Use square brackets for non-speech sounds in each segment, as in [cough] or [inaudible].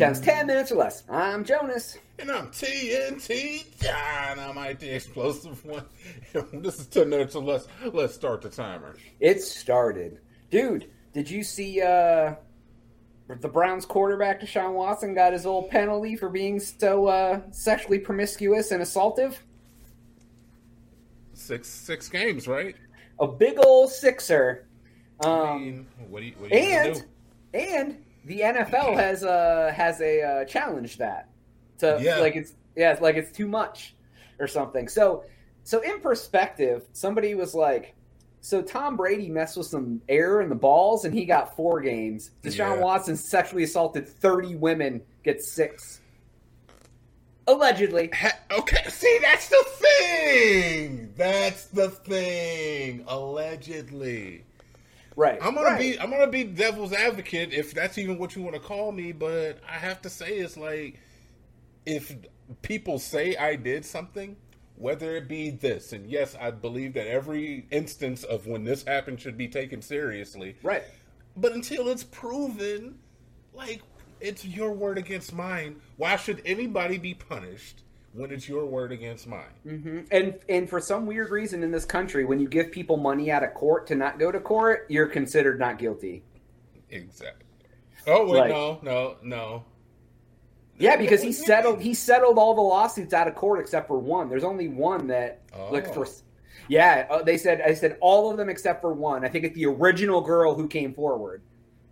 Touchdowns, 10 minutes or less. I'm Jonas. And I'm TNT Dynamite, the explosive one. [laughs] this is 10 minutes or less. Let's start the timer. It started. Dude, did you see uh, the Browns quarterback, Deshaun Watson, got his old penalty for being so uh, sexually promiscuous and assaultive? Six six games, right? A big old sixer. Um, I mean, what do you, what are you and do? and the NFL has uh has a uh, challenge that to Yeah. like it's yeah it's like it's too much or something. So so in perspective, somebody was like, so Tom Brady messed with some air in the balls and he got four games. Deshaun Yeah. Watson sexually assaulted thirty women, gets six. Allegedly. Ha- Okay, see, that's the thing. That's the thing. Allegedly, Right. I'm gonna right. be I'm gonna be devil's advocate if that's even what you want to call me. But I have to say, it's like if people say I did something, whether it be this, and yes, I believe that every instance of when this happened should be taken seriously. Right. But until it's proven, like it's your word against mine. Why should anybody be punished when it's your word against mine? hmm And and for some weird reason in this country, when you give people money out of court to not go to court, you're considered not guilty. Exactly. Oh wait, Like- no, no, no. Yeah, because he settled he settled all the lawsuits out of court except for one. There's only one that like Oh. for yeah, uh, they said I said all of them except for one. I think it's the original girl who came forward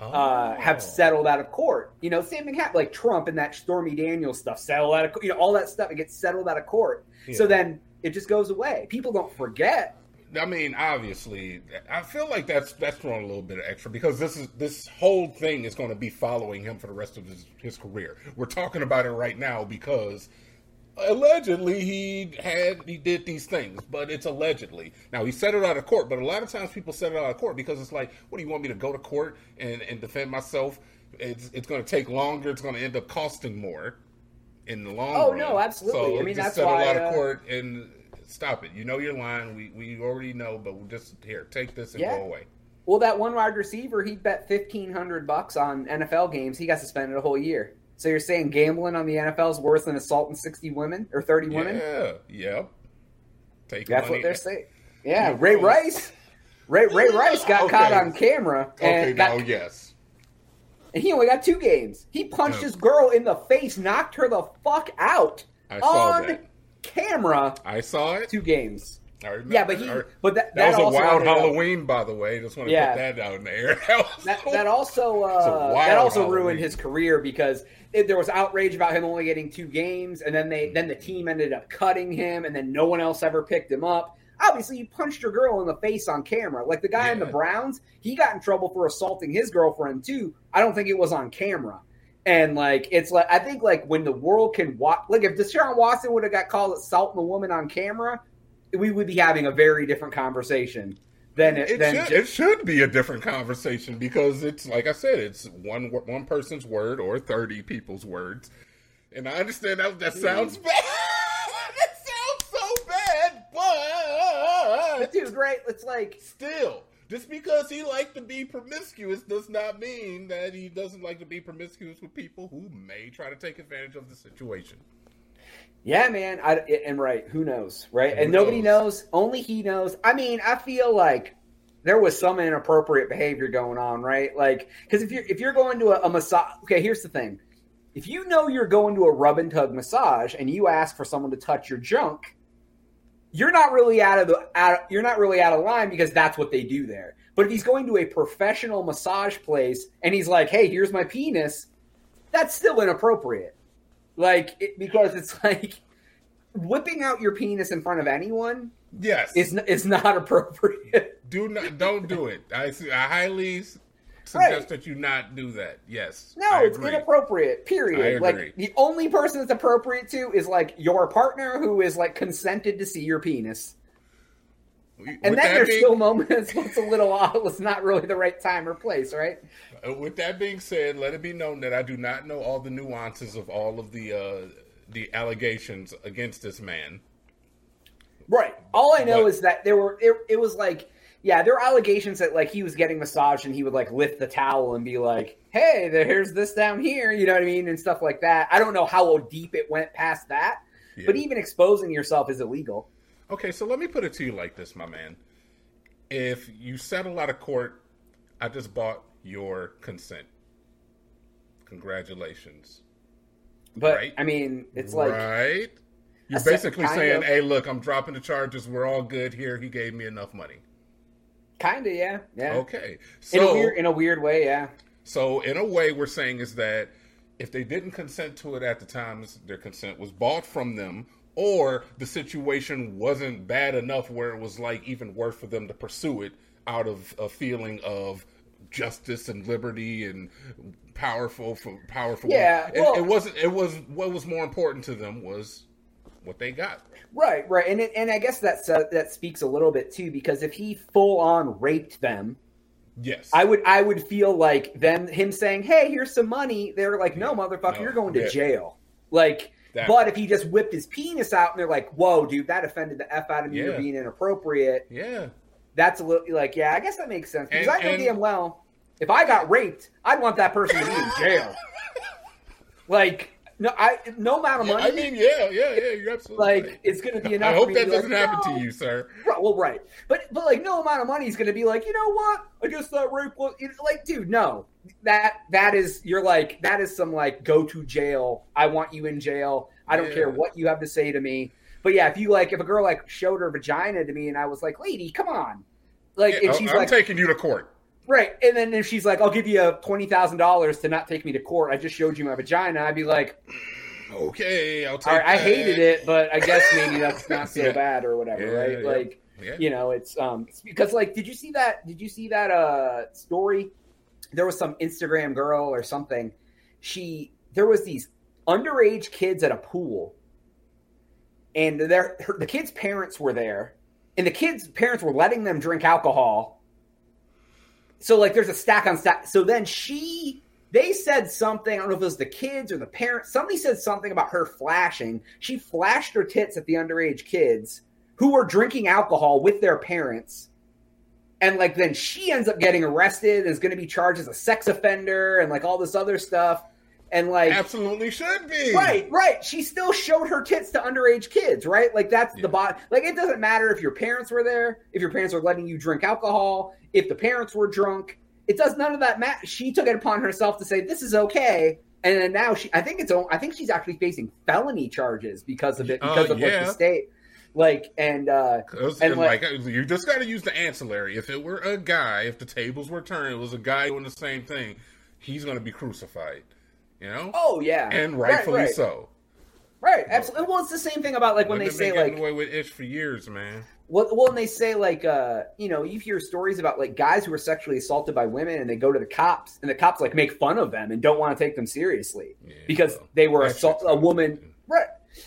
uh, Oh. have settled out of court. You know, same thing happened like Trump and that Stormy Daniels stuff settled out of you know all that stuff it gets settled out of court. So then it just goes away. People don't forget. I mean, obviously, I feel like that's that's throwing a little bit of extra because this is this whole thing is going to be following him for the rest of his, his career. We're talking about it right now because allegedly he had he did these things, but it's allegedly. Now he said it out of court, but a lot of times people said it out of court because it's like, what do you want me to go to court and and defend myself? It's it's going to take longer. It's going to end up costing more in the long Oh, run. no, absolutely. So I mean, that's settle why, out of uh, court and stop it. You know your line. We we already know, but we'll just here take this and Yeah. go away. Well, that one wide receiver, he bet fifteen hundred bucks on NFL games. He got suspended a whole year. So you're saying gambling on the NFL is worse than assaulting sixty women or thirty women? Yeah, yep. Take That's money. what they're saying. Yeah, Ray Rice. Ray Ray Rice got Okay. caught on camera and Okay, got, now yes. and he only got two games. He punched Yeah. this girl in the face, knocked her the fuck out I saw on that. camera. I saw it. Two games. Remember. Yeah, but he, I- but that, that, was a wild ended up- Halloween, by the way. Just want to Yeah. put that out in the air. [laughs] That, That, that also [laughs] uh, that also Halloween. ruined his career because it, there was outrage about him only getting two games, and then they then the team ended up cutting him, and then no one else ever picked him up. Obviously, you punched your girl in the face on camera. Like the guy in the Browns, he got in trouble for assaulting his girlfriend too. I don't think it was on camera. And like it's like I think like when the world can watch, like if Deshaun Watson would have got called assaulting a woman on camera, we would be having a very different conversation than it, it than should, ju- it should be a different conversation because it's like I said, it's one one person's word or thirty people's words, and I understand that that sounds hmm. bad. [laughs] that sounds so bad, but dude, right? It's like still, just because he liked to be promiscuous does not mean that he doesn't like to be promiscuous with people who may try to take advantage of the situation. Yeah, man. I, and right, who knows, right? Who and nobody knows? knows. Only he knows. I mean, I feel like there was some inappropriate behavior going on, right? Like, because if you're if you're going to a, a massage, okay, here's the thing: if you know you're going to a rub and tug massage and you ask for someone to touch your junk, you're not really out of the out. You're not really out of line because that's what they do there. But if he's going to a professional massage place and he's like, "Hey, here's my penis," that's still inappropriate. Like it, because it's [laughs] like whipping out your penis in front of anyone Yes, is n- is not appropriate. [laughs] do not don't do it. I, I highly suggest Right. that you not do that. Yes, No, it's inappropriate. Period. I agree. Like the only person it's appropriate to is like your partner who is like consented to see your penis. And then that there's being- still moments it's a little odd. It's not really the right time or place, right? Uh, With that being said, let it be known that I do not know all the nuances of all of the uh, the allegations against this man. Right. All I know But- is that there were it, it was like yeah, there were allegations that like he was getting massaged and he would like lift the towel and be like, "Hey, there's this down here," you know what I mean, and stuff like that. I don't know how deep it went past that, Yeah. but even exposing yourself is illegal. Okay, so let me put it to you like this, my man. If you settle out of court, I just bought your consent. Congratulations. But Right. I mean, it's like right? You're basically saying, of- "Hey, look, I'm dropping the charges. We're all good here. He gave me enough money." kind of yeah, yeah. Okay, In a so weird in a weird way, yeah. so in a way, we're saying is that if they didn't consent to it at the time, their consent was bought from them, or the situation wasn't bad enough where it was like even worth for them to pursue it out of a feeling of justice and liberty and powerful for powerful. Yeah, it, well- it wasn't. It was what was more important to them was what they got. Right, right, and it, and I guess that's uh, that speaks a little bit too because if he full on raped them, Yes, I would I would feel like them him saying, "Hey, here's some money." They're like, "No, motherfucker, No, you're going to yeah. jail." Like, That- but if he just whipped his penis out and they're like, "Whoa, dude, that offended the f out of me. You're being inappropriate." yeah. That's a little like, yeah, I guess that makes sense because And- I know and- damn well if I got raped, I'd want that person to be in jail. [laughs] like, no, I no amount of Yeah, money. I mean, yeah, yeah, yeah. You're absolutely like right. it's going to be enough. I hope that doesn't like, happen "No." to you, sir. Right, well, right, but but like no amount of money is going to be like, you know what? I guess thought rape was like, dude, no, that that is you're like that is some like go to jail. I want you in jail. I don't Yeah. care what you have to say to me. But yeah, if you like, if a girl like showed her vagina to me and I was like, lady, come on, like, Yeah, and oh, she's I'm like, taking you to court. Right, and then if she's like, I'll give you twenty thousand dollars to not take me to court. I just showed you my vagina. I'd be like, Okay, I'll take. right, I hated it, but I guess maybe [laughs] that's not so Yeah. bad or whatever, Yeah, right? yeah. Like you know it's um it's because like did you see that did you see that uh story there was some instagram girl or something she there was these underage kids at a pool and their her, the kids parents were there and the kids parents were letting them drink alcohol so like there's a stack on stack so then she they said something i don't know if it was the kids or the parents somebody said something about her flashing she flashed her tits at the underage kids who were drinking alcohol with their parents. And like then she ends up getting arrested and is going to be charged as a sex offender and like all this other stuff. And like Absolutely should be. right, right, she still showed her tits to underage kids, right? Like that's Yeah. the bot. Like it doesn't matter if your parents were there, if your parents were letting you drink alcohol, if the parents were drunk. It does none of that matter. She took it upon herself to say this is okay. And then now she, I think it's, I think she's actually facing felony charges because of it, Uh, because of like yeah. the state, like, and uh, and like- like, you just got to use the ancillary. If it were a guy, if the tables were turned, it was a guy doing the same thing, he's going to be crucified. You know, Oh yeah, and rightfully right, so. Right, absolutely. Well, it's the same thing about like when they say like away with ish for years, man. well, well, when they say like uh, you know, you hear stories about like guys who are sexually assaulted by women and they go to the cops and the cops like make fun of them and don't want to take them seriously Yeah, because well, they were assault a woman. Right.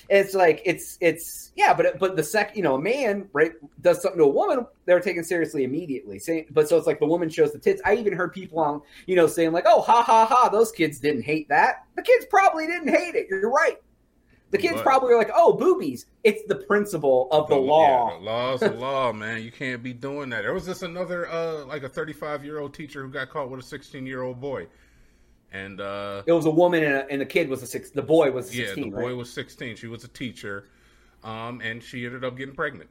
It's like it's it's yeah, but but the sec you know a man right does something to a woman, they're taken seriously immediately. Saying, but so it's like the woman shows the tits. I even heard people on you know saying like, oh ha ha ha, those kids didn't hate that. The kids probably didn't hate it. You're right. The kids But- probably are like, oh boobies. It's the principle of the Yeah, law. the law's the law, man. You can't be doing that. There was just another, uh, like a 35 year old teacher who got caught with a 16 year old boy, and uh, It was a woman and, a, and the kid was a six. The boy was 16, yeah, sixteen, the boy right? was 16. She was a teacher, um, and she ended up getting pregnant.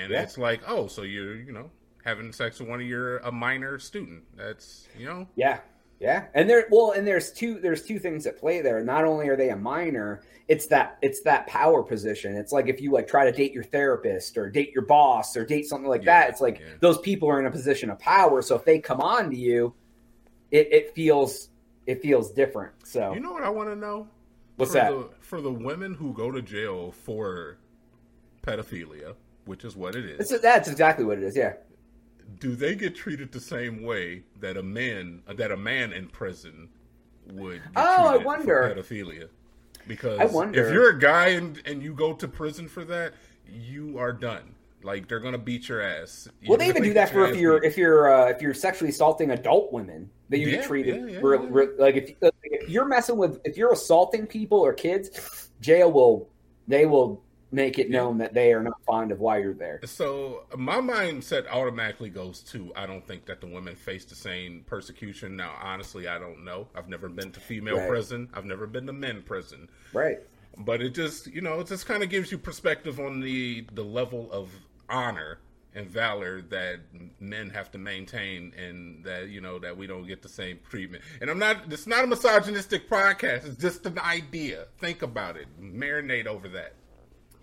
And Yeah. it's like, oh, so you're, you know, having sex with one of your a minor student. That's, you know, Yeah, yeah. And there, well, and there's two. There's two things at play there. Not only are they a minor, it's that it's that power position. It's like if you like try to date your therapist or date your boss or date something like Yeah, that. It's like yeah. those people are in a position of power. So if they come on to you, it, it feels it feels different. So you know what I want to know? what's for that? The, for the women who go to jail for pedophilia, which is what it is. That's, that's exactly what it is. Yeah. do they get treated the same way that a man that a man in prison would Oh, I wonder. for pedophilia because I wonder. if you're a guy and, and you go to prison for that you are done like they're gonna beat your ass Well, they even do that for if you're beat. if you're uh, if you're sexually assaulting adult women that you Yeah, get treated yeah, yeah, re- re- like if, if you're messing with if you're assaulting people or kids, jail will they will make it known that they are not fond of why you're there. So my mindset automatically goes to I don't think that the women face the same persecution. Now, honestly, I don't know. I've never been to female Right. prison. I've never been to men prison. Right. But it just you know it just kind of gives you perspective on the the level of honor and valor that men have to maintain, and that you know that we don't get the same treatment. And I'm not. It's not a misogynistic podcast. It's just an idea. Think about it. Marinate over that.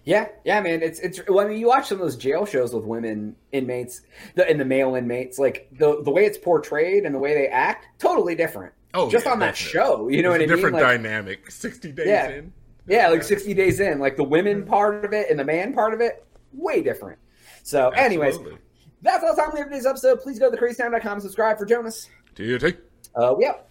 Yeah, yeah, man. It's it's. Well, I mean, you watch some of those jail shows with women inmates, the and the male inmates. Like the the way it's portrayed and the way they act, totally different. Oh, just yeah, on that show, you know what I mean? different Like, dynamic. Sixty days Yeah. in. yeah, like sixty days in, like the women mm-hmm. part of it and the man part of it, way different. So, anyways, Absolutely. that's all the time we have for today's episode. Please go to thecrazytown.com, and subscribe for Jonas. Do you take? Uh, we out.